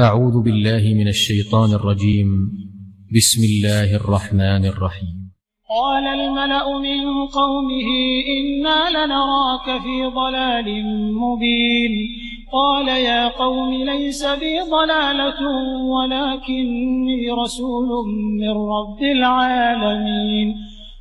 أعوذ بالله من الشيطان الرجيم. بسم الله الرحمن الرحيم. قال الملأ من قومه إنا لنراك في ضلال مبين. قال يا قوم ليس بي ضلالة ولكني رسول من رب العالمين.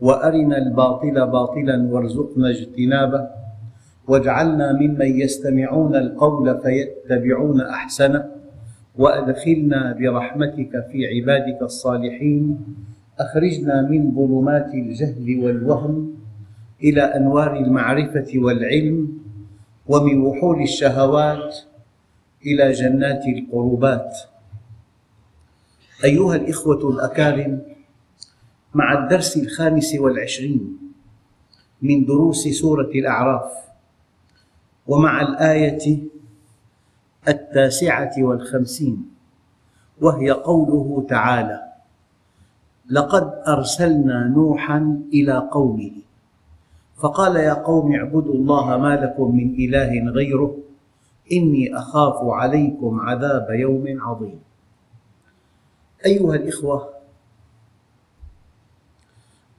وأرنا الباطل باطلا وارزقنا اجتنابه. واجعلنا ممن يستمعون القول فيتبعون أحسنه. وأدخلنا برحمتك في عبادك الصالحين. أخرجنا من ظلمات الجهل والوهم إلى أنوار المعرفة والعلم. ومن وحول الشهوات إلى جنات القربات. أيها الإخوة الأكارم مع الدرس الخامس والعشرين من دروس سورة الأعراف ومع الآية التاسعة والخمسين وهي قوله تعالى لقد أرسلنا نوحا إلى قومه. فقال يا قوم اعبدوا الله ما لكم من إله غيره إني أخاف عليكم عذاب يوم عظيم. أيها الإخوة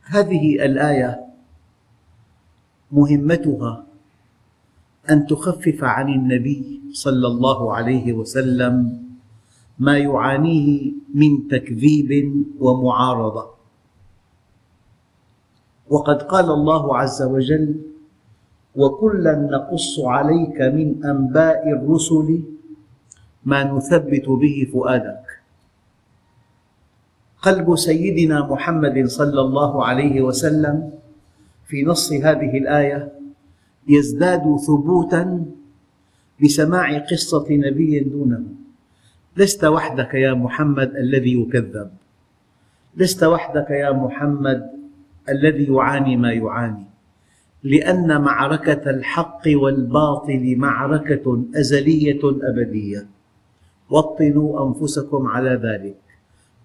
هذه الآية مهمتها أن تخفف عن النبي صلى الله عليه وسلم ما يعانيه من تكذيب ومعارضة. وقد قال الله عز وجل وكلا نقص عليك من أنباء الرسل ما نثبت به فؤادك. قلب سيدنا محمد صلى الله عليه وسلم في نص هذه الآية يزداد ثبوتا بسماع قصة نبي دونه. لست وحدك يا محمد الذي يكذب. لست وحدك يا محمد الذي يعاني ما يعاني. لأن معركة الحق والباطل معركة أزلية أبدية. وطنوا أنفسكم على ذلك.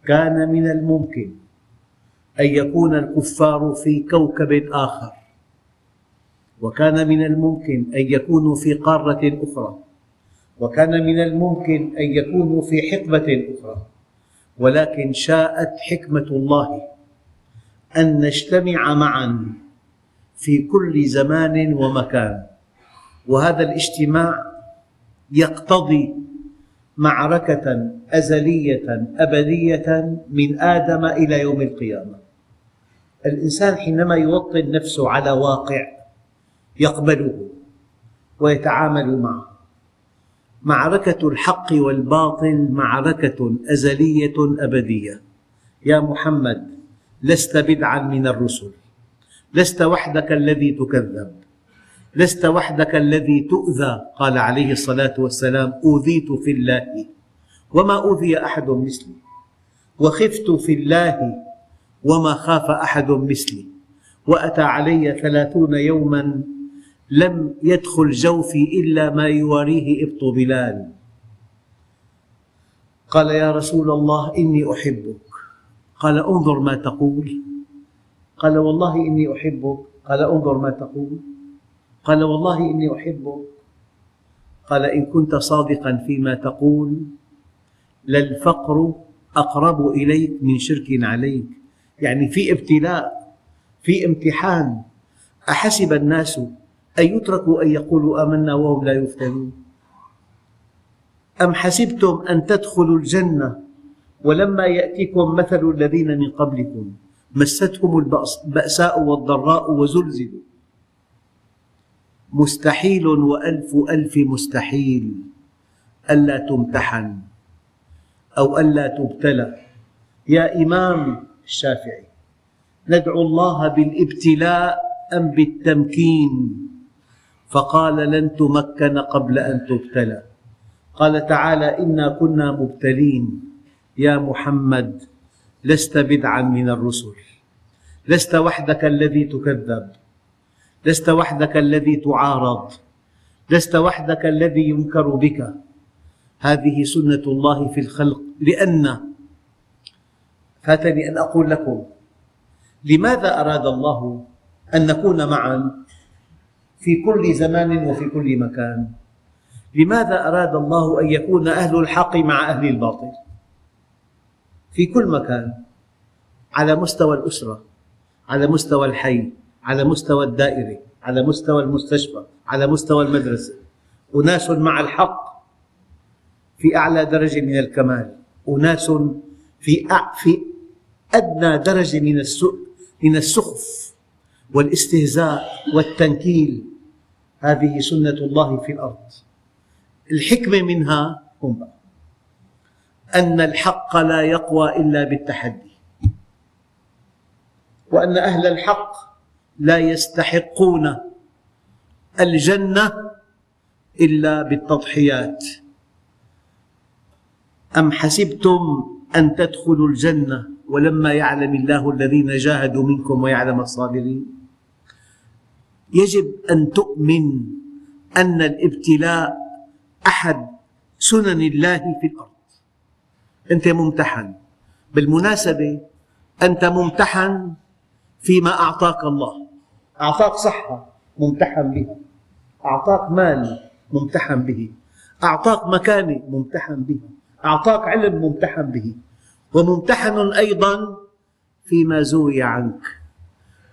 كان من الممكن أن يكون الكفار في كوكب آخر. وكان من الممكن أن يكونوا في قارة أخرى. وكان من الممكن أن يكونوا في حقبة أخرى. ولكن شاءت حكمة الله أن نجتمع معا في كل زمان ومكان. وهذا الاجتماع يقتضي معركة أزلية أبدية من آدم إلى يوم القيامة. الإنسان حينما يوطن نفسه على واقع يقبله ويتعامل معه. معركة الحق والباطل معركة أزلية أبدية. يا محمد لست بدعا من الرسل. لست وحدك الذي تكذب. لست وحدك الذي تؤذى قال عليه الصلاة والسلام أوذيت في الله. وما أوذي أحد مثلي. وخفت في الله وما خاف أحد مثلي. وأتى علي ثلاثون يوما لم يدخل جوفي إلا ما يواريه إبط بلال. قال يا رسول الله إني أحبك. قال انظر ما تقول. قال والله إني أحبك. قال انظر ما تقول. قال والله إني أحبك. قال إن كنت صادقا فيما تقول للفقر أقرب إليك من شرك عليك. يعني في ابتلاء في امتحان. أحسب الناس أن يتركوا أن يقولوا آمنا وهم لا يفتنون؟ أم حسبتم أن تدخلوا الجنة ولما يأتيكم مثل الذين من قبلكم؟ مستهم البأساء والضراء وزلزلوا. مستحيل وألف ألف مستحيل. ألا تمتحن أو ألا تبتلى. يا إمام الشافعي ندعو الله بالابتلاء أم بالتمكين؟ فقال لن تمكن قبل أن تبتلى. قال تعالى إنا كنا مبتلين. يا محمد لست بدعا من الرسل. لست وحدك الذي تكذب. لست وحدك الذي تعارض لست وحدك الذي ينكر بك. هذه سنة الله في الخلق. لأن فاتني أن أقول لكم لماذا أراد الله أن نكون معا في كل زمان وفي كل مكان؟ لماذا أراد الله أن يكون أهل الحق مع أهل الباطل؟ في كل مكان على مستوى الأسرة على مستوى الحي. على مستوى الدائرة على مستوى المستشفى على مستوى المدرسة. أناس مع الحق في أعلى درجة من الكمال. أناس في في أدنى درجة من من السخف والاستهزاء والتنكيل. هذه سنة الله في الأرض. الحكمة منها هم أن الحق لا يقوى إلا بالتحدي. وأن أهل الحق لا يستحقون الجنة إلا بالتضحيات. أم حسبتم أن تدخلوا الجنة ولما يعلم الله الذين جاهدوا منكم ويعلم الصابرين؟ يجب أن تؤمن أن الابتلاء أحد سنن الله في الأرض. أنت ممتحن. بالمناسبة أنت ممتحن فيما أعطاك الله. أعطاك صحة ممتحن بها أعطاك مال ممتحن به. أعطاك مكانة ممتحن بها أعطاك علم ممتحن به. وممتحن أيضا فيما زوي عنك.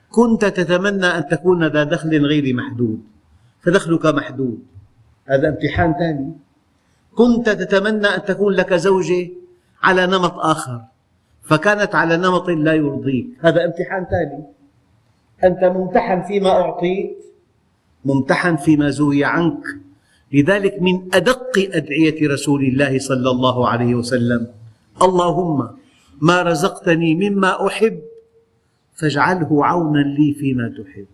كنت تتمنى أن تكون ذا دخل غير محدود. فدخلك محدود. هذا امتحان ثاني كنت تتمنى أن تكون لك زوجة على نمط آخر. فكانت على نمط لا يرضيك. هذا امتحان ثاني أنت ممتحن فيما أعطيت. ممتحن فيما زوي عنك. لذلك من أدق أدعية رسول الله صلى الله عليه وسلم. اللهم ما رزقتني مما أحب فاجعله عونا لي فيما تحب.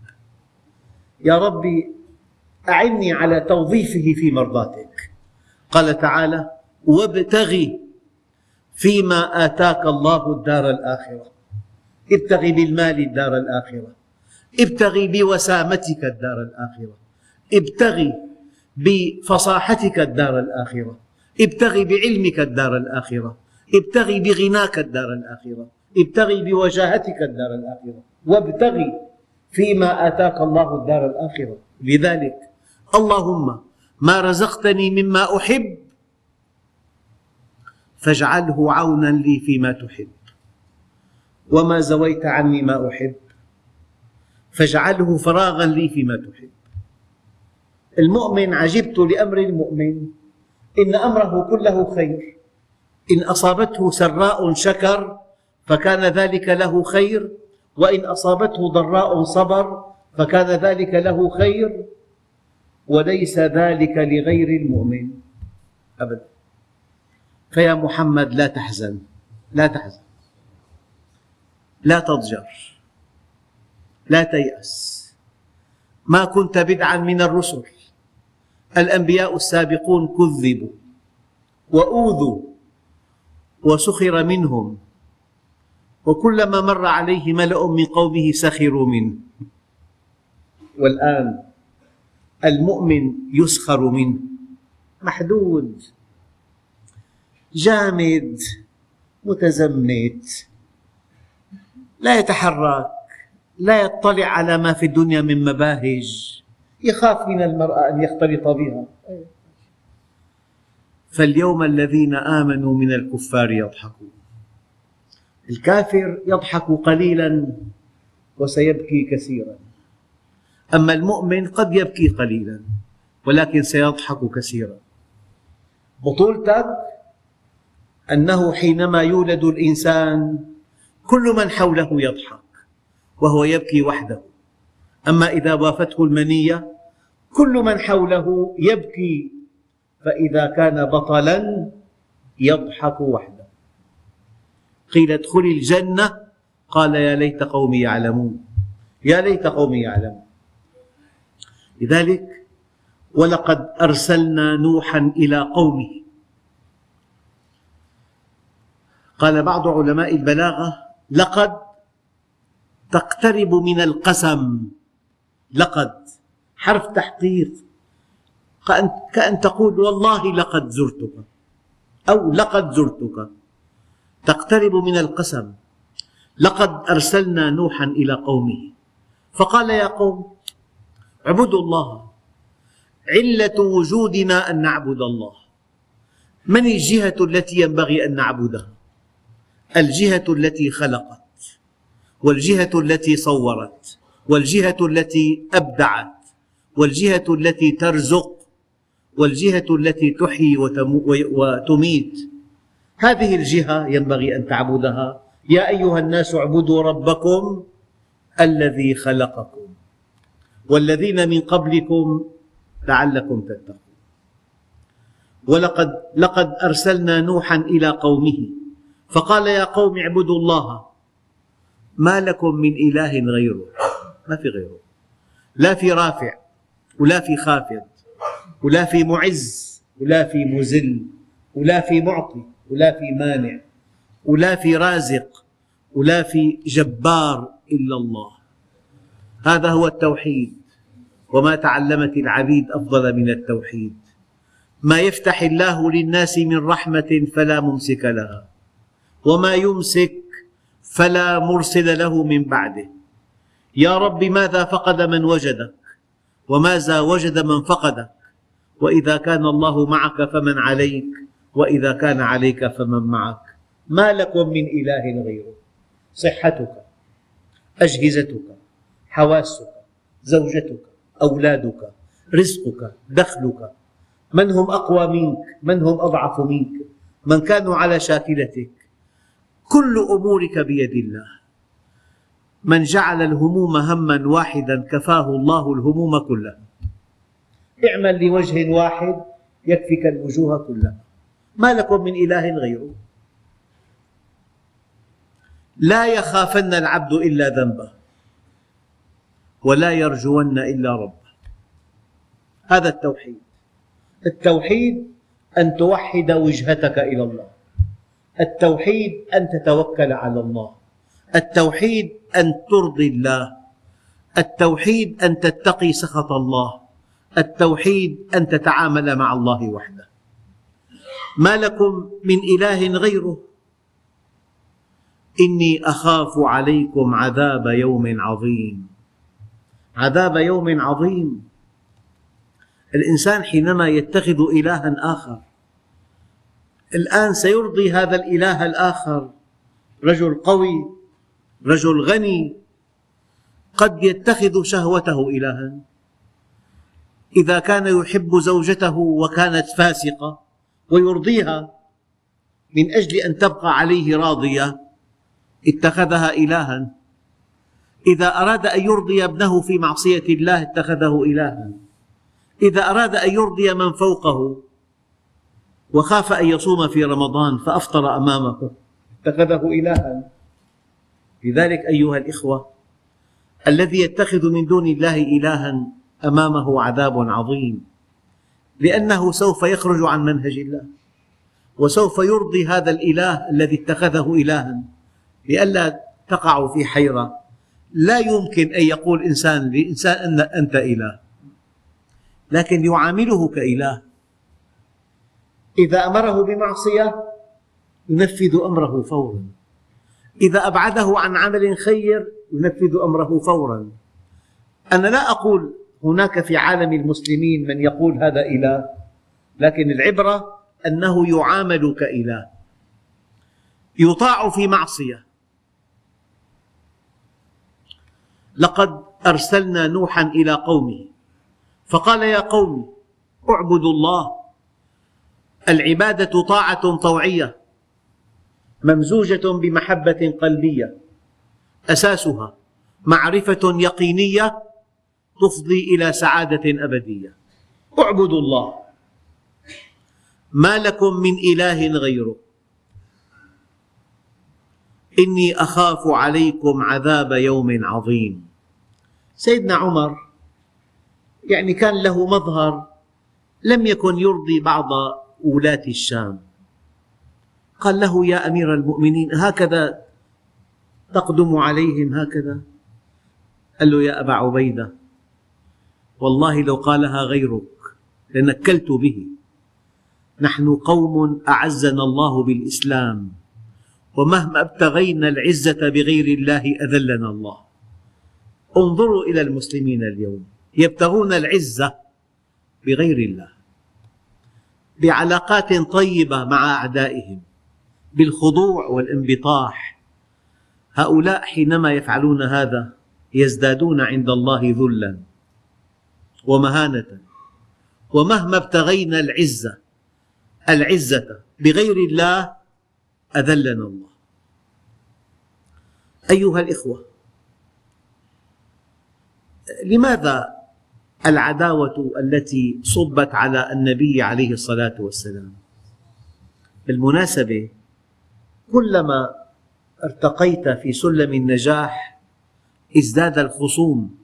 يا ربي أعني على توظيفه في مرضاتك. قال تعالى وابتغي فيما آتاك الله الدار الآخرة. ابتغي بالمال الدار الآخرة. ابتغي بوسامتك الدار الآخرة. ابتغي بفصاحتك الدار الآخرة. ابتغي بعلمك الدار الآخرة. ابتغي بغناك الدار الآخرة. ابتغي بوجاهتك الدار الآخرة. وابتغي فيما آتاك الله الدار الآخرة. لذلك اللهم ما رزقتني مما أحب فاجعله عونا لي فيما تحب. وما زويت عني ما أحب فاجعله فراغا لي فيما تحب. المؤمن عجبت لأمر المؤمن. إن أمره كله خير. إن أصابته سراء شكر فكان ذلك له خير. وإن أصابته ضراء صبر فكان ذلك له خير. وليس ذلك لغير المؤمن. أبدا. فيا محمد لا تحزن. لا تحزن. لا تضجر. لا تيأس. ما كنت بدعا من الرسل. الأنبياء السابقون كذبوا وأوذوا وسخر منهم. وكلما مر عليه ملأ من قومه سخروا منه. والآن المؤمن يسخر منه. محدود. جامد. متزمت. لا يتحرك. لا يطلع على ما في الدنيا من مباهج. يخاف من المرأة أن يختلط بها. فاليوم الذين آمنوا من الكفار يضحكون. الكافر يضحك قليلا وسيبكي كثيرا. أما المؤمن قد يبكي قليلا ولكن سيضحك كثيرا. بطولتك أنه حينما يولد الإنسان كل من حوله يضحك. وهو يبكي وحده. أما إذا وافته المنية كل من حوله يبكي فإذا كان بطلا يضحك وحده. قيل ادخل الجنة؟ قال يا ليت قومي يعلمون. يا ليت قومي يعلمون. لذلك ولقد أرسلنا نوحا إلى قومه. قال بعض علماء البلاغة لقد تقترب من القسم. لقد. حرف تحقيق. كأن تقول والله لقد زرتك. أو لقد زرتك. تقترب من القسم. لقد أرسلنا نوحا إلى قومه. فقال يا قوم اعبدوا الله. علة وجودنا أن نعبد الله. من الجهة التي ينبغي أن نعبدها الجهة التي خلقت. والجهة التي صورت والجهة التي أبدعت والجهة التي ترزق والجهة التي تحيي وتميت. هذه الجهة ينبغي أن تعبدها. يا أيها الناس اعبدوا ربكم الذي خلقكم والذين من قبلكم لعلكم تتقون. ولقد لقد أرسلنا نوحا إلى قومه فقال يا قوم اعبدوا الله ما لكم من إله غيره؟ ما في غيره. لا في رافع ولا في خافض ولا في معز ولا في مذل ولا في معطي ولا في مانع ولا في رازق ولا في جبار إلا الله. هذا هو التوحيد. وما تعلمت العبيد أفضل من التوحيد. ما يفتح الله للناس من رحمة فلا ممسك لها. وما يمسك فلا مرسل له من بعده. يا رب ماذا فقد من وجدك؟ وماذا وجد من فقدك؟ وإذا كان الله معك فمن عليك وإذا كان عليك فمن معك. ما لكم من إله غيره؟ صحتك أجهزتك حواسك زوجتك أولادك رزقك دخلك. من هم أقوى منك؟ من هم أضعف منك؟ من كانوا على شاكلتك؟ كل أمورك بيد الله. من جعل الهموم هما واحدا كفاه الله الهموم كلها اعمل لوجه واحد يكفك الوجوه كلها ما لكم من إله غيره. لا يخافن العبد إلا ذنبه ولا يرجون إلا ربه. هذا التوحيد. التوحيد أن توحد وجهتك إلى الله. التوحيد أن تتوكل على الله. التوحيد أن ترضي الله. التوحيد أن تتقي سخط الله. التوحيد أن تتعامل مع الله وحده. ما لكم من إله غيره؟ إني أخاف عليكم عذاب يوم عظيم. عذاب يوم عظيم. الإنسان حينما يتخذ إلها آخر الآن سيرضي هذا الإله الآخر. رجل قوي رجل غني قد يتخذ شهوته إلها. إذا كان يحب زوجته وكانت فاسقة ويرضيها من أجل أن تبقى عليه راضية اتخذها إلها. إذا أراد أن يرضي ابنه في معصية الله اتخذه إلها. إذا أراد أن يرضي من فوقه وخاف أن يصوم في رمضان فأفطر أمامه. اتخذه إلها. لذلك أيها الإخوة الذي يتخذ من دون الله إلها أمامه عذاب عظيم لأنه سوف يخرج عن منهج الله وسوف يرضي هذا الإله الذي اتخذه إلها لئلا تقع في حيرة. لا يمكن أن يقول إنسان لإنسان أن أنت إله لكن يعامله كإله. إذا أمره بمعصية ينفذ أمره فورا. إذا أبعده عن عمل خير ينفذ أمره فورا. أنا لا أقول هناك في عالم المسلمين من يقول هذا إله لكن العبرة أنه يعامل كإله. يطاع في معصية. لقد أرسلنا نوحا إلى قومه فقال يا قوم اعبدوا الله العبادة طاعة طوعية ممزوجة بمحبة قلبية. أساسها معرفة يقينية تفضي إلى سعادة أبدية. اعبدوا الله. ما لكم من إله غيره. إني أخاف عليكم عذاب يوم عظيم. سيدنا عمر يعني كان له مظهر لم يكن يرضي بعض ولاة الشام قال له يا أمير المؤمنين هكذا تقدم عليهم هكذا. قال له يا أبا عبيدة والله لو قالها غيرك لنكلت به. نحن قوم أعزنا الله بالإسلام ومهما ابتغينا العزة بغير الله أذلنا الله. انظروا إلى المسلمين اليوم يبتغون العزة بغير الله. بعلاقات طيبة مع أعدائهم بالخضوع والانبطاح. هؤلاء حينما يفعلون هذا يزدادون عند الله ذلا ومهانة. ومهما ابتغينا العزة العزة بغير الله أذلنا الله. أيها الإخوة لماذا العداوة التي صبت على النبي عليه الصلاة والسلام. بالمناسبة كلما ارتقيت في سلم النجاح ازداد الخصوم.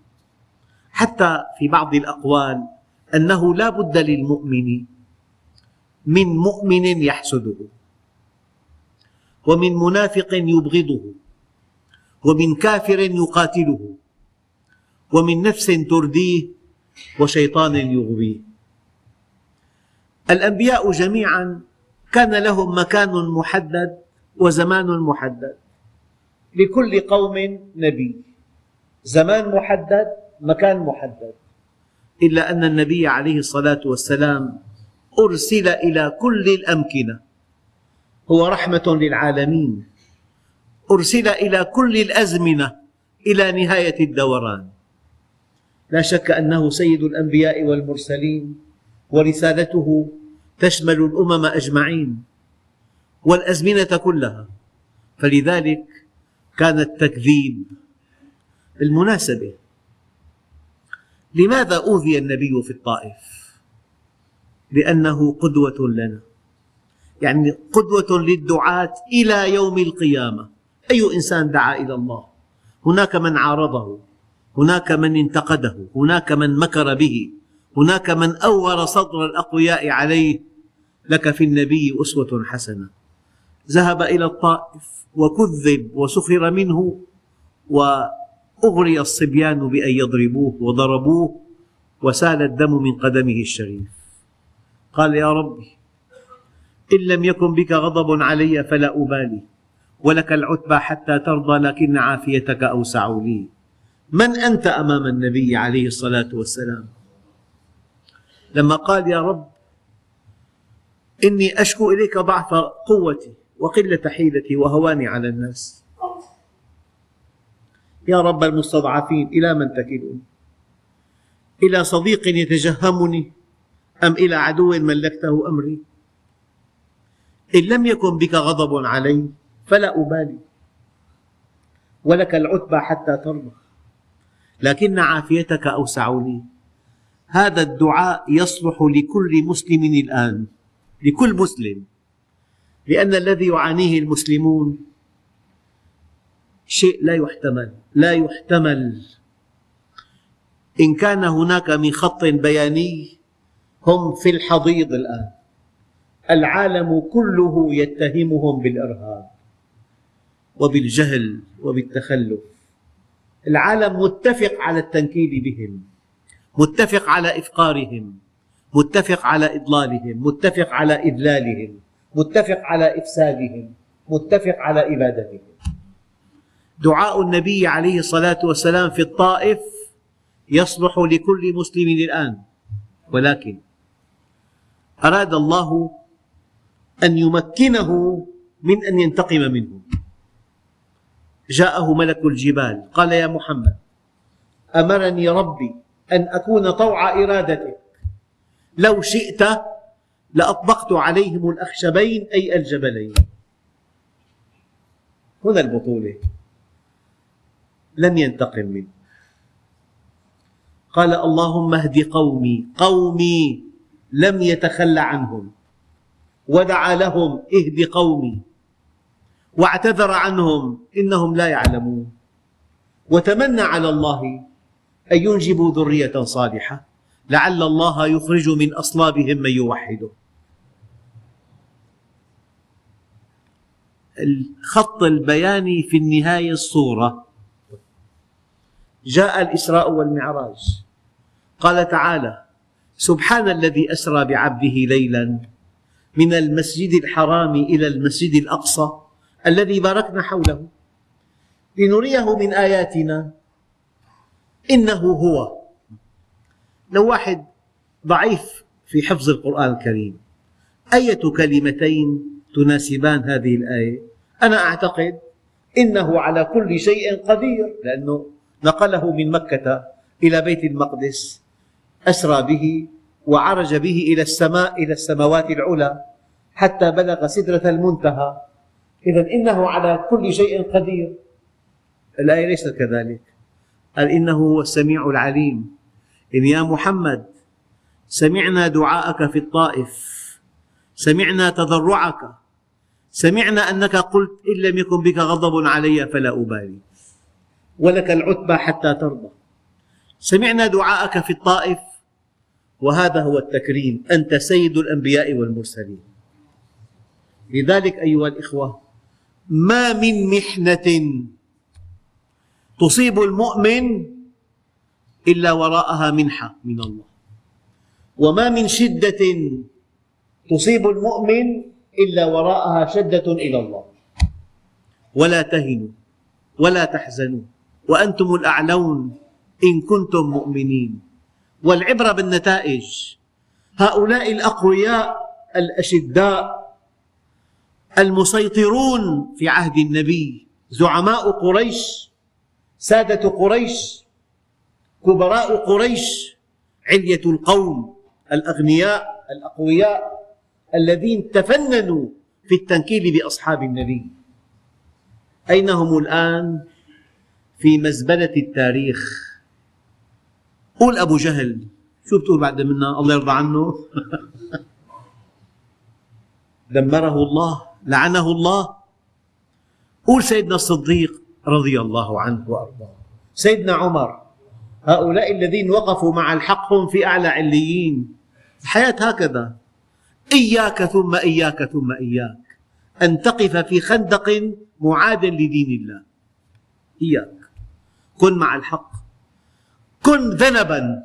حتى في بعض الأقوال أنه لا بد للمؤمن من مؤمن يحسده ومن منافق يبغضه ومن كافر يقاتله ومن نفس ترديه وشيطان يغويه الأنبياء جميعا كان لهم مكان محدد وزمان محدد. لكل قوم نبي. زمان محدد مكان محدد. إلا أن النبي عليه الصلاة والسلام أرسل إلى كل الأمكنة. هو رحمة للعالمين. أرسل إلى كل الأزمنة إلى نهاية الدوران. لا شك أنه سيد الأنبياء والمرسلين ورسالته تشمل الأمم أجمعين والأزمنة كلها. فلذلك كان التكذيب بالمناسبة لماذا أوذي النبي في الطائف؟ لأنه قدوة لنا. يعني قدوة للدعاة إلى يوم القيامة. أي إنسان دعا إلى الله؟ هناك من عارضه. هناك من انتقده هناك من مكر به هناك من أور صدر الأقوياء عليه. لك في النبي أسوة حسنة. ذهب إلى الطائف وكذب وسخر منه وأغري الصبيان بأن يضربوه وضربوه وسال الدم من قدمه الشريف. قال يا ربي إن لم يكن بك غضب علي فلا أبالي ولك العتبى حتى ترضى لكن عافيتك أوسع لي. من أنت أمام النبي عليه الصلاة والسلام؟ لما قال يا رب إني أشكو إليك ضعف قوتي وقلة حيلتي وهواني على الناس. يا رب المستضعفين إلى من تكلني؟ إلى صديق يتجهمني؟ أم إلى عدو ملكته أمري؟ إن لم يكن بك غضب علي فلا أبالي ولك العتبى حتى ترضى. لكن عافيتك أوسع لي هذا الدعاء يصلح لكل مسلم الآن لكل مسلم لأن الذي يعانيه المسلمون شيء لا يحتمل لا يحتمل. إن كان هناك من خط بياني هم في الحضيض الآن. العالم كله يتهمهم بالإرهاب وبالجهل وبالتخلف. العالم متفق على التنكيل بهم متفق على إفقارهم متفق على إضلالهم متفق على إذلالهم متفق على إفسادهم متفق على إبادتهم. دعاء النبي عليه الصلاة والسلام في الطائف يصلح لكل مسلم الآن ولكن أراد الله أن يمكنه من أن ينتقم منهم جاءه ملك الجبال. قال يا محمد أمرني ربي أن أكون طوع إرادتك لو شئت لأطبقت عليهم الأخشبين أي الجبلين. هنا البطولة. لم ينتقم منه. قال اللهم اهد قومي. قومي لم يتخلى عنهم. ودعا لهم اهد قومي. واعتذر عنهم إنهم لا يعلمون. وتمنى على الله أن ينجبوا ذرية صالحة لعل الله يخرج من أصلابهم من يوحده. الخط البياني في النهاية الصورة. جاء الإسراء والمعراج. قال تعالى سبحان الذي أسرى بعبده ليلا من المسجد الحرام إلى المسجد الأقصى. الذي باركنا حوله لنريه من آياتنا. إنه هو. لو واحد ضعيف في حفظ القرآن الكريم أية كلمتين تناسبان هذه الآية؟ أنا أعتقد إنه على كل شيء قدير لأنه نقله من مكة إلى بيت المقدس أسرى به وعرج به إلى السماء إلى السماوات العلى حتى بلغ سدرة المنتهى. إذا إنه على كل شيء قدير. الآية ليست كذلك. قال إنه هو السميع العليم. إن يا محمد سمعنا دعاءك في الطائف. سمعنا تضرعك. سمعنا أنك قلت إن لم يكن بك غضب علي فلا أبالي. ولك العتبى حتى ترضى. سمعنا دعاءك في الطائف. وهذا هو التكريم. أنت سيد الأنبياء والمرسلين. لذلك أيها الإخوة ما من محنة تصيب المؤمن إلا وراءها منحة من الله. وما من شدة تصيب المؤمن إلا وراءها شدة إلى الله. ولا تهنوا ولا تحزنوا وأنتم الأعلون إن كنتم مؤمنين. والعبرة بالنتائج هؤلاء الأقوياء الأشداء المسيطرون في عهد النبي زعماء قريش سادة قريش كبراء قريش علية القوم الأغنياء الأقوياء الذين تفننوا في التنكيل بأصحاب النبي. أين هم الآن؟ في مزبلة التاريخ. قول أبو جهل. شو بتقول بعد منا الله يرضى عنه. دمره الله. لعنه الله. قول سيدنا الصديق رضي الله عنه وأرضاه. سيدنا عمر هؤلاء الذين وقفوا مع الحق هم في أعلى عليين. الحياة هكذا. إياك ثم إياك ثم إياك. أن تقف في خندق معاد لدين الله. إياك. كن مع الحق. كن ذنبا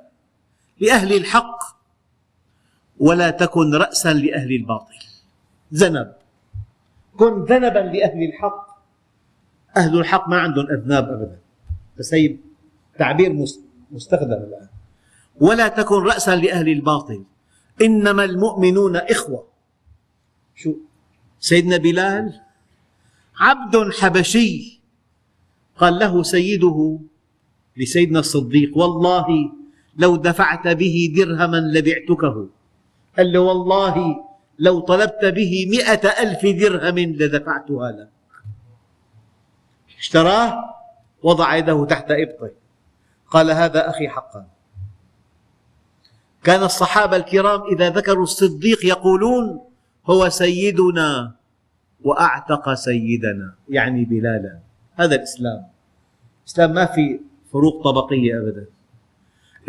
لأهل الحق. ولا تكن رأسا لأهل الباطل. ذنب. كن ذنبا لأهل الحق. أهل الحق ما عندهم أذناب أبدا. بس هي تعبير مستخدم الآن. ولا تكن رأسا لأهل الباطل. إنما المؤمنون إخوة. شو؟ سيدنا بلال عبد حبشي. قال له سيده لسيدنا الصديق والله لو دفعت به درهما لبعتكه. قال له والله لو طلبت به مئة ألف درهم لدفعتها لك اشتراه وضع يده تحت إبطه. قال هذا أخي حقا. كان الصحابة الكرام إذا ذكروا الصديق يقولون هو سيدنا وأعتق سيدنا. يعني بلالا. هذا الإسلام. الإسلام ما في فروق طبقية أبدا.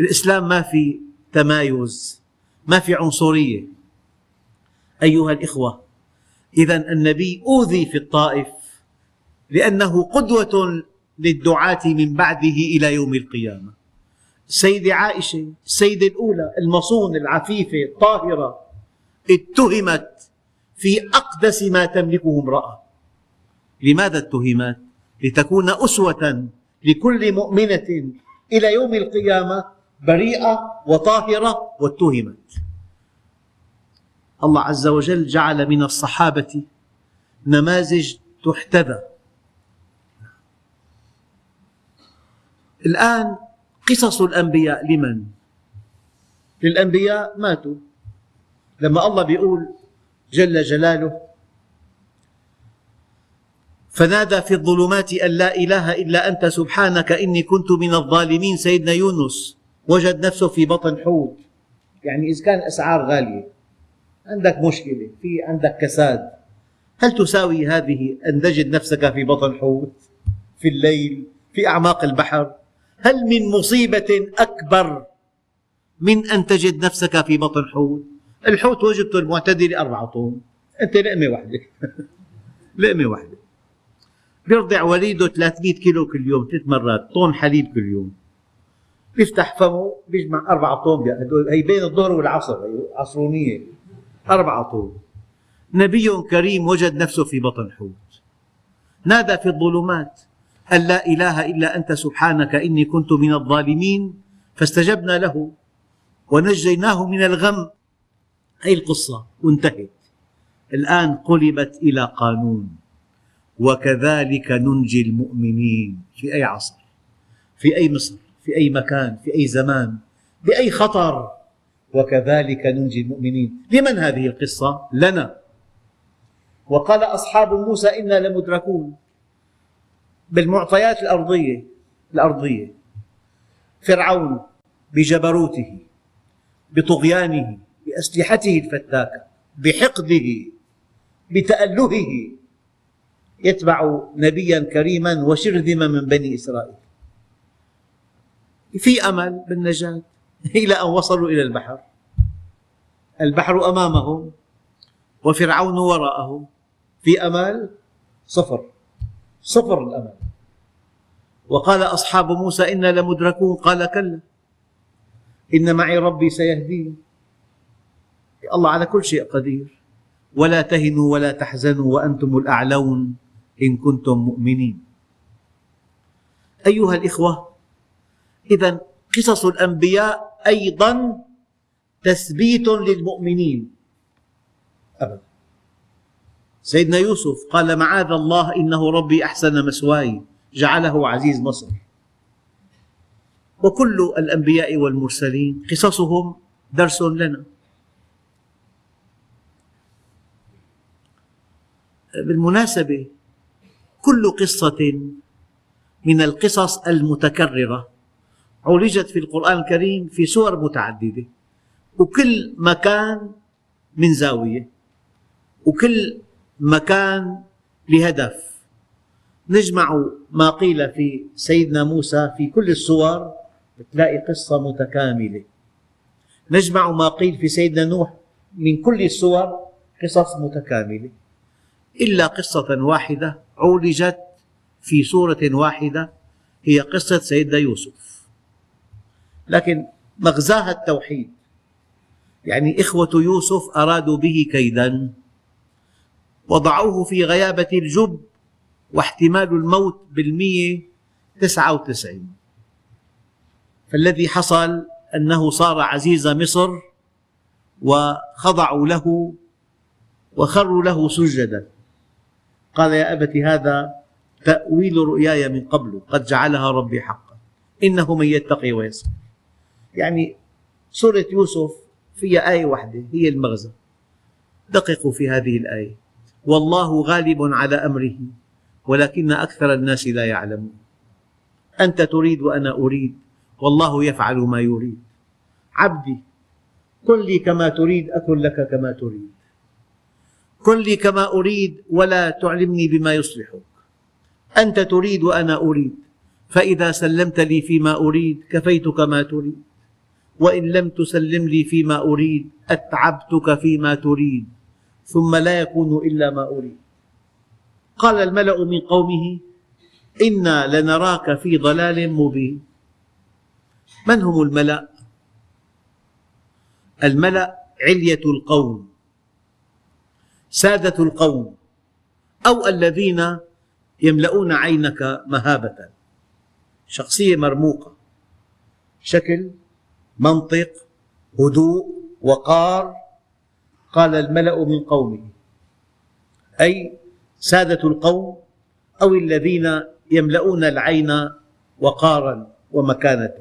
الإسلام ما في تمايز ما في عنصرية. أيها الإخوة إذا النبي أوذي في الطائف لأنه قدوة للدعاة من بعده إلى يوم القيامة. السيدة عائشة السيدة الأولى المصون العفيفة الطاهرة اتهمت في أقدس ما تملكه امرأة. لماذا اتهمت؟ لتكون أسوة لكل مؤمنة إلى يوم القيامة بريئة وطاهرة واتهمت. الله عز وجل جعل من الصحابة نماذج تحتذى. الآن قصص الأنبياء لمن؟ للأنبياء ماتوا. لما الله بيقول جل جلاله فنادى في الظلمات أن لا إله إلا أنت سبحانك إني كنت من الظالمين. سيدنا يونس وجد نفسه في بطن حوت. يعني إذا كان أسعار غالية. عندك مشكلة في عندك كساد. هل تساوي هذه أن تجد نفسك في بطن حوت في الليل في أعماق البحر؟ هل من مصيبة أكبر من أن تجد نفسك في بطن حوت؟ الحوت وجبته المعتدلة أربعة طن. أنت لقمة واحدة. لقمة واحدة. بيرضع وليده 300 كيلو كل يوم ثلاث مرات طن حليب كل يوم. بيفتح فمه بيجمع أربعة طن هي بين الظهر والعصر عصرونية. أربعة طن نبي كريم وجد نفسه في بطن حوت. نادى في الظلمات. أن لا إله إلا أنت سبحانك إني كنت من الظالمين؟ فاستجبنا له. ونجيناه من الغم. هذه القصة؟ وانتهت الآن قلبت إلى قانون. وكذلك ننجي المؤمنين. في أي عصر؟ في أي مصر؟ في أي مكان؟ في أي زمان؟ بأي خطر؟ وكذلك ننجي المؤمنين. لمن هذه القصة؟ لنا. وقال أصحاب موسى إنا لمدركون. بالمعطيات الأرضية الأرضية. فرعون بجبروته بطغيانه بأسلحته الفتاكة بحقده بتألهه. يتبع نبيا كريما وشرذمة من بني إسرائيل. في أمل بالنجاة؟ إلى أن وصلوا إلى البحر. البحر أمامهم وفرعون وراءهم في أمل صفر. صفر الأمل وقال أصحاب موسى إنا لمدركون. قال كلا. إن معي ربي سيهدين. الله على كل شيء قدير. ولا تهنوا ولا تحزنوا وأنتم الأعلون إن كنتم مؤمنين. أيها الإخوة إذا قصص الأنبياء أيضا تثبيت للمؤمنين. أبدا. سيدنا يوسف قال معاذ الله إنه ربي أحسن مسواي. جعله عزيز مصر. وكل الأنبياء والمرسلين قصصهم درس لنا. بالمناسبة كل قصة من القصص المتكررة عولجت في القرآن الكريم في سور متعددة. وكل مكان من زاوية. وكل مكان لهدف. نجمع ما قيل في سيدنا موسى في كل السور تلاقي قصة متكاملة. نجمع ما قيل في سيدنا نوح من كل السور قصص متكاملة. إلا قصة واحدة عولجت في سورة واحدة هي قصة سيدنا يوسف. لكن مغزاها التوحيد. يعني إخوة يوسف أرادوا به كيدا وضعوه في غيابة الجب واحتمال الموت بالمية تسعة وتسعين. فالذي حصل أنه صار عزيز مصر وخضعوا له وخروا له سجدا. قال يا أبت هذا تأويل رؤياي من قبل قد جعلها ربي حقا. إنه من يتقي ويصبر يعني سورة يوسف فيها آية واحدة هي المغزى. دققوا في هذه الآية. والله غالب على أمره ولكن أكثر الناس لا يعلمون. أنت تريد وأنا أريد والله يفعل ما يريد. عبدي كن لي كما تريد أكن لك كما تريد. كن لي كما أريد ولا تعلمني بما يصلحك. أنت تريد وأنا أريد فإذا سلمت لي فيما أريد كفيتك ما تريد. وإن لم تسلم لي فيما أريد أتعبتك فيما تريد. ثم لا يكون إلا ما أريد. قال الملأ من قومه إنا لنراك في ضلال مبين. من هم الملأ؟ الملأ علية القوم سادة القوم أو الذين يملؤون عينك مهابة. شخصية مرموقة. شكل منطق هدوء وقار قال الملأ من قومه. أي سادة القوم أو الذين يملؤون العين وقارا ومكانة.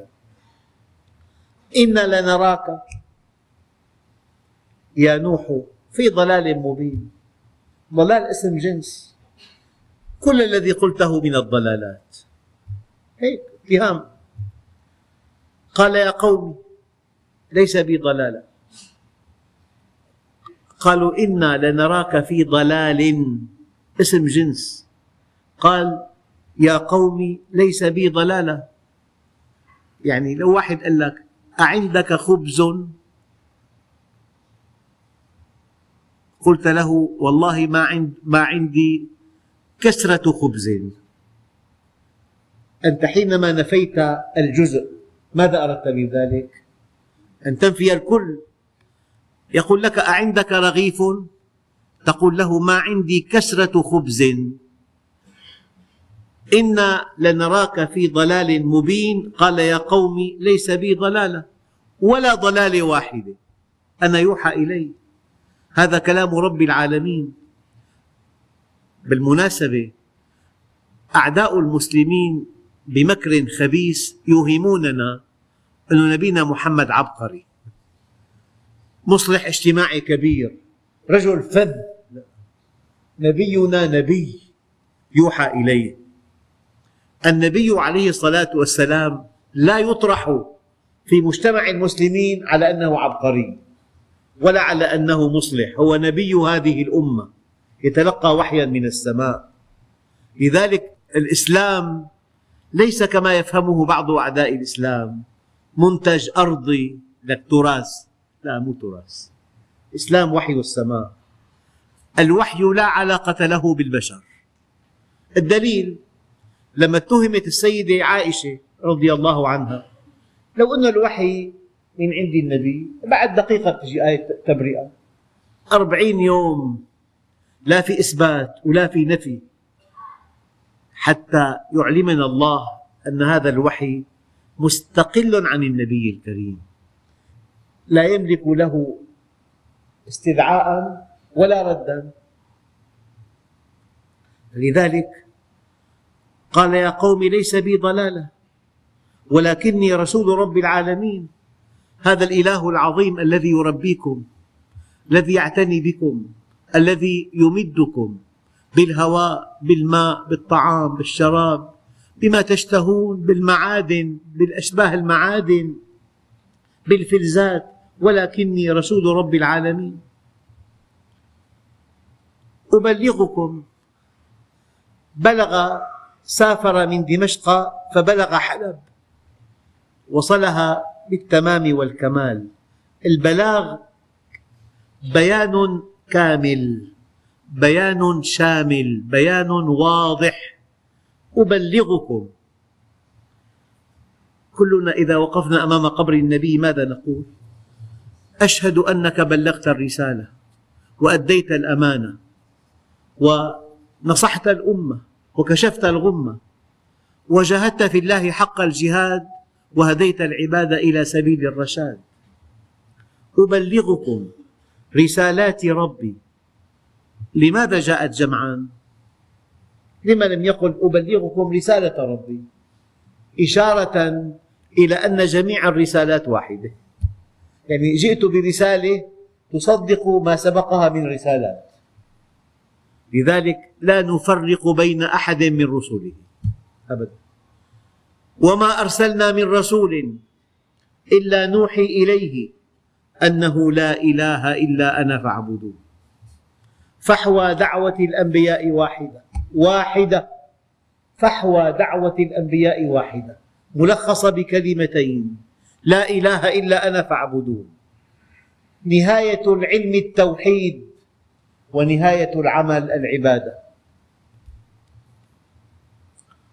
إنا لنراك يا نوح في ضلال مبين. ضلال اسم جنس. كل الذي قلته من الضلالات. هيك اتهام. قال يا قوم ليس بي ضلالة قالوا إنا لنراك في ضلال. اسم جنس. قال يا قوم ليس بي ضلالة يعني لو واحد قال لك أعندك خبز؟ قلت له والله ما عند ما عندي كسرة خبز. أنت حينما نفيت الجزء ماذا أردت بذلك؟ أن تنفي الكل. يقول لك أعندك رغيف؟ تقول له ما عندي كسرة خبز. إنا لنراك في ضلال مبين. قال يا قوم ليس بي ضلالة ولا ضلال واحدة أنا يوحى إلي. هذا كلام رب العالمين. بالمناسبة أعداء المسلمين بمكر خبيث يوهموننا أن نبينا محمد عبقري مصلح اجتماعي كبير رجل فذ نبينا نبي يوحى إليه. النبي عليه الصلاة والسلام لا يطرح في مجتمع المسلمين على أنه عبقري ولا على أنه مصلح هو نبي هذه الأمة يتلقى وحيا من السماء. لذلك الإسلام ليس كما يفهمه بعض أعداء الإسلام. منتج أرضي لك تراث لا مو تراث. الإسلام وحي السماء. الوحي لا علاقة له بالبشر. الدليل لما اتهمت السيدة عائشة رضي الله عنها لو أن الوحي من عند النبي بعد دقيقة تجي آية تبرئة. أربعين يوم لا في إثبات ولا في نفي. حتى يعلمنا الله أن هذا الوحي مستقل عن النبي الكريم. لا يملك له استدعاء ولا ردا. لذلك قال يا قوم ليس بي ضلالة ولكني رسول رب العالمين. هذا الإله العظيم الذي يربيكم الذي يعتني بكم الذي يمدكم بالهواء بالماء بالطعام بالشراب. بما تشتهون بالمعادن بالأشباه المعادن بالفلزات ولكني رسول رب العالمين. أبلغكم. بلغ سافر من دمشق فبلغ حلب وصلها بالتمام والكمال. البلاغ بيان كامل بيان شامل بيان واضح. أبلغكم كلنا إذا وقفنا أمام قبر النبي ماذا نقول؟ أشهد أنك بلغت الرسالة وأديت الأمانة ونصحت الأمة وكشفت الغمة وجاهدت في الله حق الجهاد وهديت العباد إلى سبيل الرشاد أبلغكم رسالات ربي لماذا جاءت جمعا؟ لما لم يقل أبلغكم رسالة ربي؟ إشارة إلى أن جميع الرسالات واحدة. يعني جئت برسالة تصدق ما سبقها من رسالات. لذلك لا نفرق بين أحد من رسله. أبدا. وما أرسلنا من رسول إلا نوحي إليه أنه لا إله إلا أنا فاعبدون. فحوى دعوة الأنبياء واحدة. واحدة. فحوى دعوة الأنبياء واحدة. ملخصة بكلمتين. لا إله إلا أنا فاعبدون. نهاية العلم التوحيد ونهاية العمل العبادة.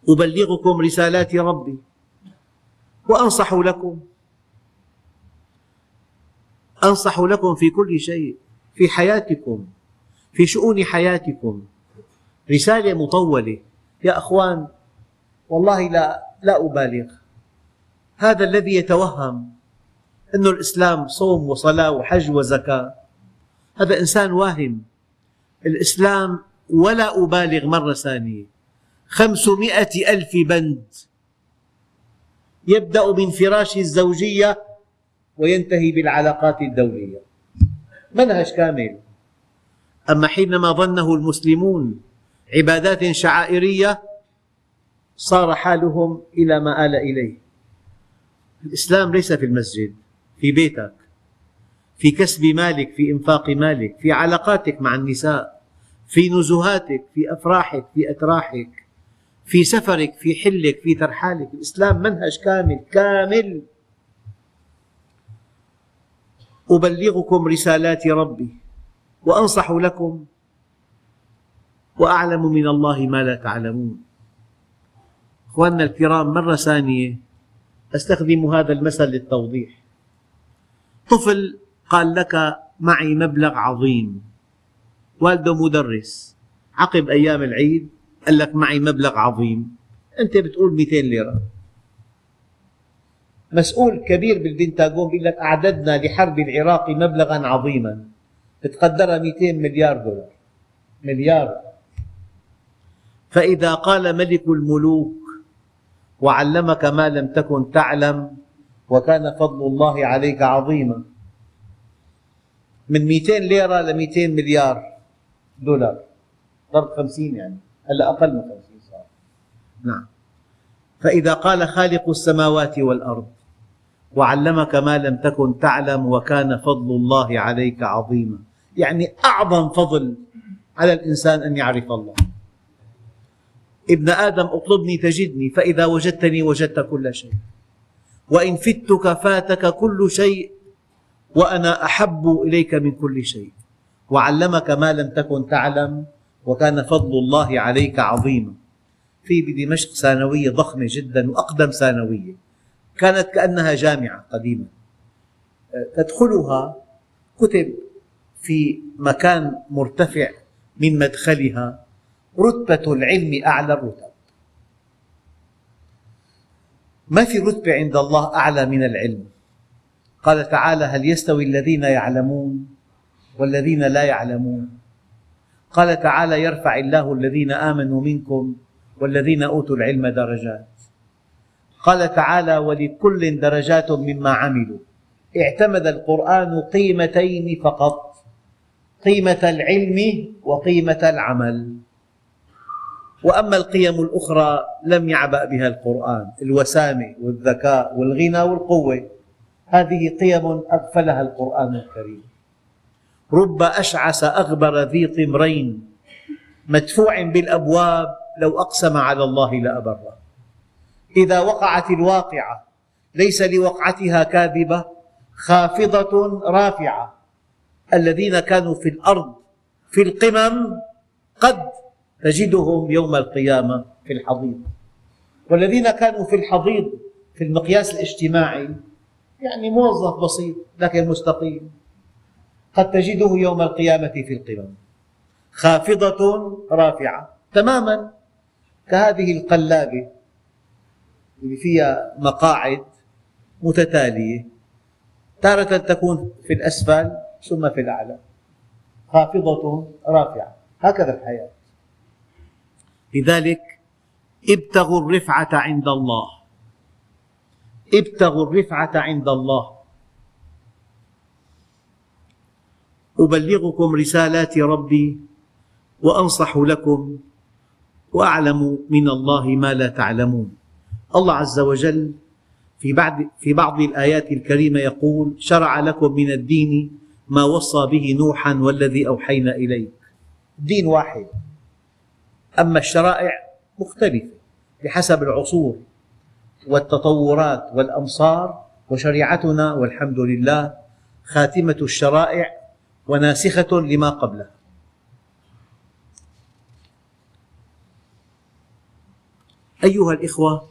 أبلغكم رسالات ربي وأنصح لكم. أنصح لكم في كل شيء في حياتكم في شؤون حياتكم. رسالة مطولة. يا أخوان والله لا لا أبالغ. هذا الذي يتوهم أن الإسلام صوم وصلاة وحج وزكاة. هذا إنسان واهم. الإسلام ولا أبالغ مرة ثانية. خمسمائة ألف بند يبدأ من فراش الزوجية وينتهي بالعلاقات الدولية. منهج كامل. أما حينما ظنه المسلمون عبادات شعائرية صار حالهم إلى ما آل إليه. الإسلام ليس في المسجد في بيتك في كسب مالك في إنفاق مالك في علاقاتك مع النساء في نزهاتك في أفراحك في أتراحك في سفرك في حلك في ترحالك. الإسلام منهج كامل كامل. أبلغكم رسالات ربي وأنصح لكم وأعلم من الله ما لا تعلمون. أخواننا الكرام مرة ثانية أستخدم هذا المثل للتوضيح. طفل قال لك معي مبلغ عظيم. والده مدرس. عقب أيام العيد قال لك معي مبلغ عظيم. أنت بتقول 200 ليرة. مسؤول كبير بالبنتاغون بيقول لك أعددنا لحرب العراق مبلغا عظيما. بتقدرها 200 مليار دولار. مليار. فإذا قال ملك الملوك وعلمك ما لم تكن تعلم وكان فضل الله عليك عظيما. من 200 ليرة ل 200 مليار دولار. ضرب 50 يعني هلا أقل من 50 صار. نعم. فإذا قال خالق السماوات والأرض وعلمك ما لم تكن تعلم وكان فضل الله عليك عظيما. يعني أعظم فضل على الإنسان أن يعرف الله. ابن آدم اطلبني تجدني فإذا وجدتني وجدت كل شيء. وإن فتك فاتك كل شيء وأنا أحب إليك من كل شيء. وعلمك ما لم تكن تعلم وكان فضل الله عليك عظيما. في بدمشق ثانوية ضخمة جدا وأقدم ثانوية كانت كأنها جامعة قديما. تدخلها كتب في مكان مرتفع من مدخلها. رتبة العلم أعلى الرتب. ما في رتبة عند الله أعلى من العلم؟ قال تعالى هل يستوي الذين يعلمون والذين لا يعلمون؟ قال تعالى يرفع الله الذين آمنوا منكم والذين أوتوا العلم درجات. قال تعالى ولكل درجات مما عملوا. اعتمد القرآن قيمتين فقط قيمة العلم وقيمة العمل. وأما القيم الأخرى لم يعبأ بها القرآن الوسامة والذكاء والغنى والقوة هذه قيم أغفلها القرآن الكريم. رب أشعث أغبر ذي طمرين مدفوع بالأبواب لو أقسم على الله لأبره. إذا وقعت الواقعة ليس لوقعتها كاذبة خافضة رافعة. الذين كانوا في الأرض في القمم قد تجدهم يوم القيامة في الحضيض. والذين كانوا في الحضيض في المقياس الاجتماعي يعني موظف بسيط لكن مستقيم قد تجده يوم القيامة في القمم. خافضة رافعة. تماما. كهذه القلابة اللي فيها مقاعد متتالية تارة تكون في الأسفل ثم في الأعلى. خافضة رافعة. هكذا الحياة. لذلك ابتغوا الرفعة عند الله. ابتغوا الرفعة عند الله. أبلغكم رسالات ربي وأنصح لكم وأعلم من الله ما لا تعلمون. الله عز وجل في بعض في بعض الآيات الكريمة يقول شرع لكم من الدين ما وصى به نوحا والذي أوحينا إليك. دين واحد. أما الشرائع مختلفة بحسب العصور والتطورات والأمصار وشريعتنا والحمد لله خاتمة الشرائع وناسخة لما قبلها. أيها الإخوة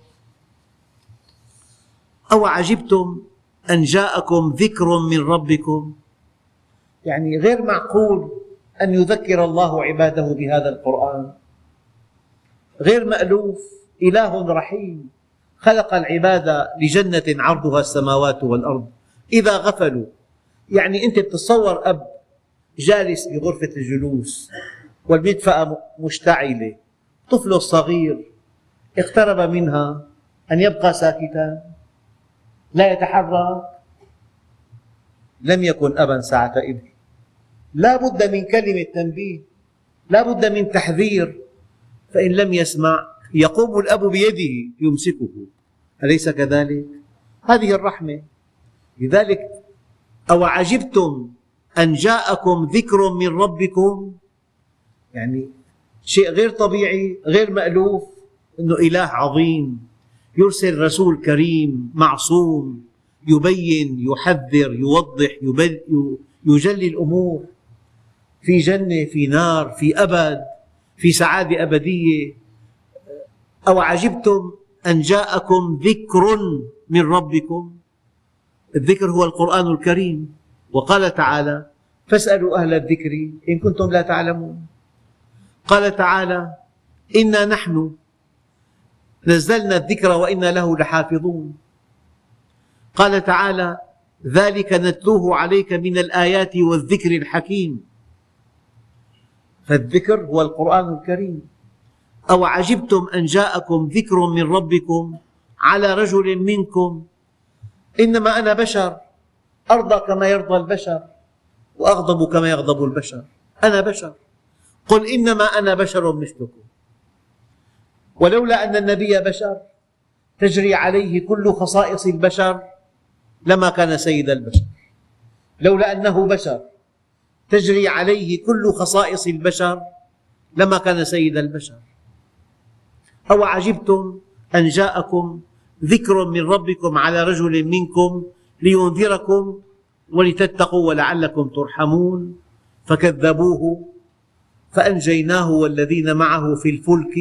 أو عجبتم أن جاءكم ذكر من ربكم؟ يعني غير معقول أن يذكر الله عباده بهذا القرآن؟ غير مألوف إله رحيم. خلق العباد لجنة عرضها السماوات والأرض. إذا غفلوا يعني أنت تتصور أب جالس بغرفة الجلوس والمدفأة مشتعلة. طفله الصغير اقترب منها أن يبقى ساكتا. لا يتحرك. لم يكن أبا ساعة إذن لا بد من كلمة تنبيه. لا بد من تحذير. فإن لم يسمع يقوم الأب بيده يمسكه. أليس كذلك؟ هذه الرحمة. لذلك أو عجبتم أن جاءكم ذكر من ربكم؟ يعني شيء غير طبيعي غير مألوف أنه إله عظيم يرسل رسول كريم معصوم يبين يحذر يوضح يجلي الأمور. في جنة في نار في أبد. في سعادة أبدية. أو عجبتم أن جاءكم ذكر من ربكم؟ الذكر هو القرآن الكريم. وقال تعالى فاسألوا أهل الذكر إن كنتم لا تعلمون قال تعالى إنا نحن نزلنا الذكر وإنا له لحافظون قال تعالى ذلك نتلوه عليك من الآيات والذكر الحكيم فالذكر هو القرآن الكريم. أو عجبتم أن جاءكم ذكر من ربكم على رجل منكم؟ إنما أنا بشر أرضى كما يرضى البشر وأغضب كما يغضب البشر. أنا بشر. قل إنما أنا بشر مثلكم. ولولا أن النبي بشر تجري عليه كل خصائص البشر لما كان سيد البشر. لولا أنه بشر تجري عليه كل خصائص البشر لما كان سيد البشر. أو عجبتم أن جاءكم ذكر من ربكم على رجل منكم لينذركم ولتتقوا ولعلكم ترحمون. فكذبوه فأنجيناه والذين معه في الفلك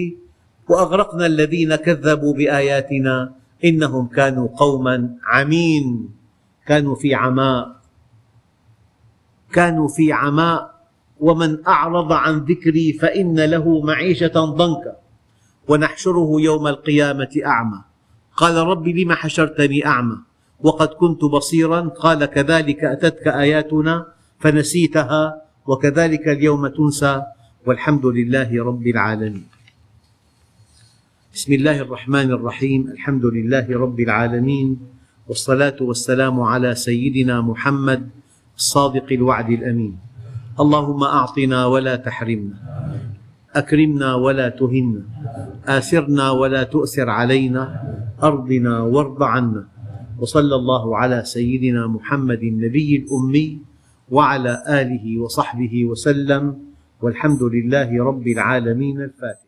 وأغرقنا الذين كذبوا بآياتنا إنهم كانوا قوما عمين كانوا في عماء. كانوا في عماء ومن أعرض عن ذكري فإن له معيشة ضنكا. ونحشره يوم القيامة أعمى. قال رب لم حشرتني أعمى؟ وقد كنت بصيرا. قال كذلك أتتك آياتنا فنسيتها وكذلك اليوم تنسى. والحمد لله رب العالمين. بسم الله الرحمن الرحيم. الحمد لله رب العالمين. والصلاة والسلام على سيدنا محمد الصادق الوعد الأمين. اللهم أعطنا ولا تحرمنا. أكرمنا ولا تهنا. آثرنا ولا تؤثر علينا. أرضنا وارض عنا. وصلى الله على سيدنا محمد النبي الأمي وعلى آله وصحبه وسلم. والحمد لله رب العالمين الفاتح.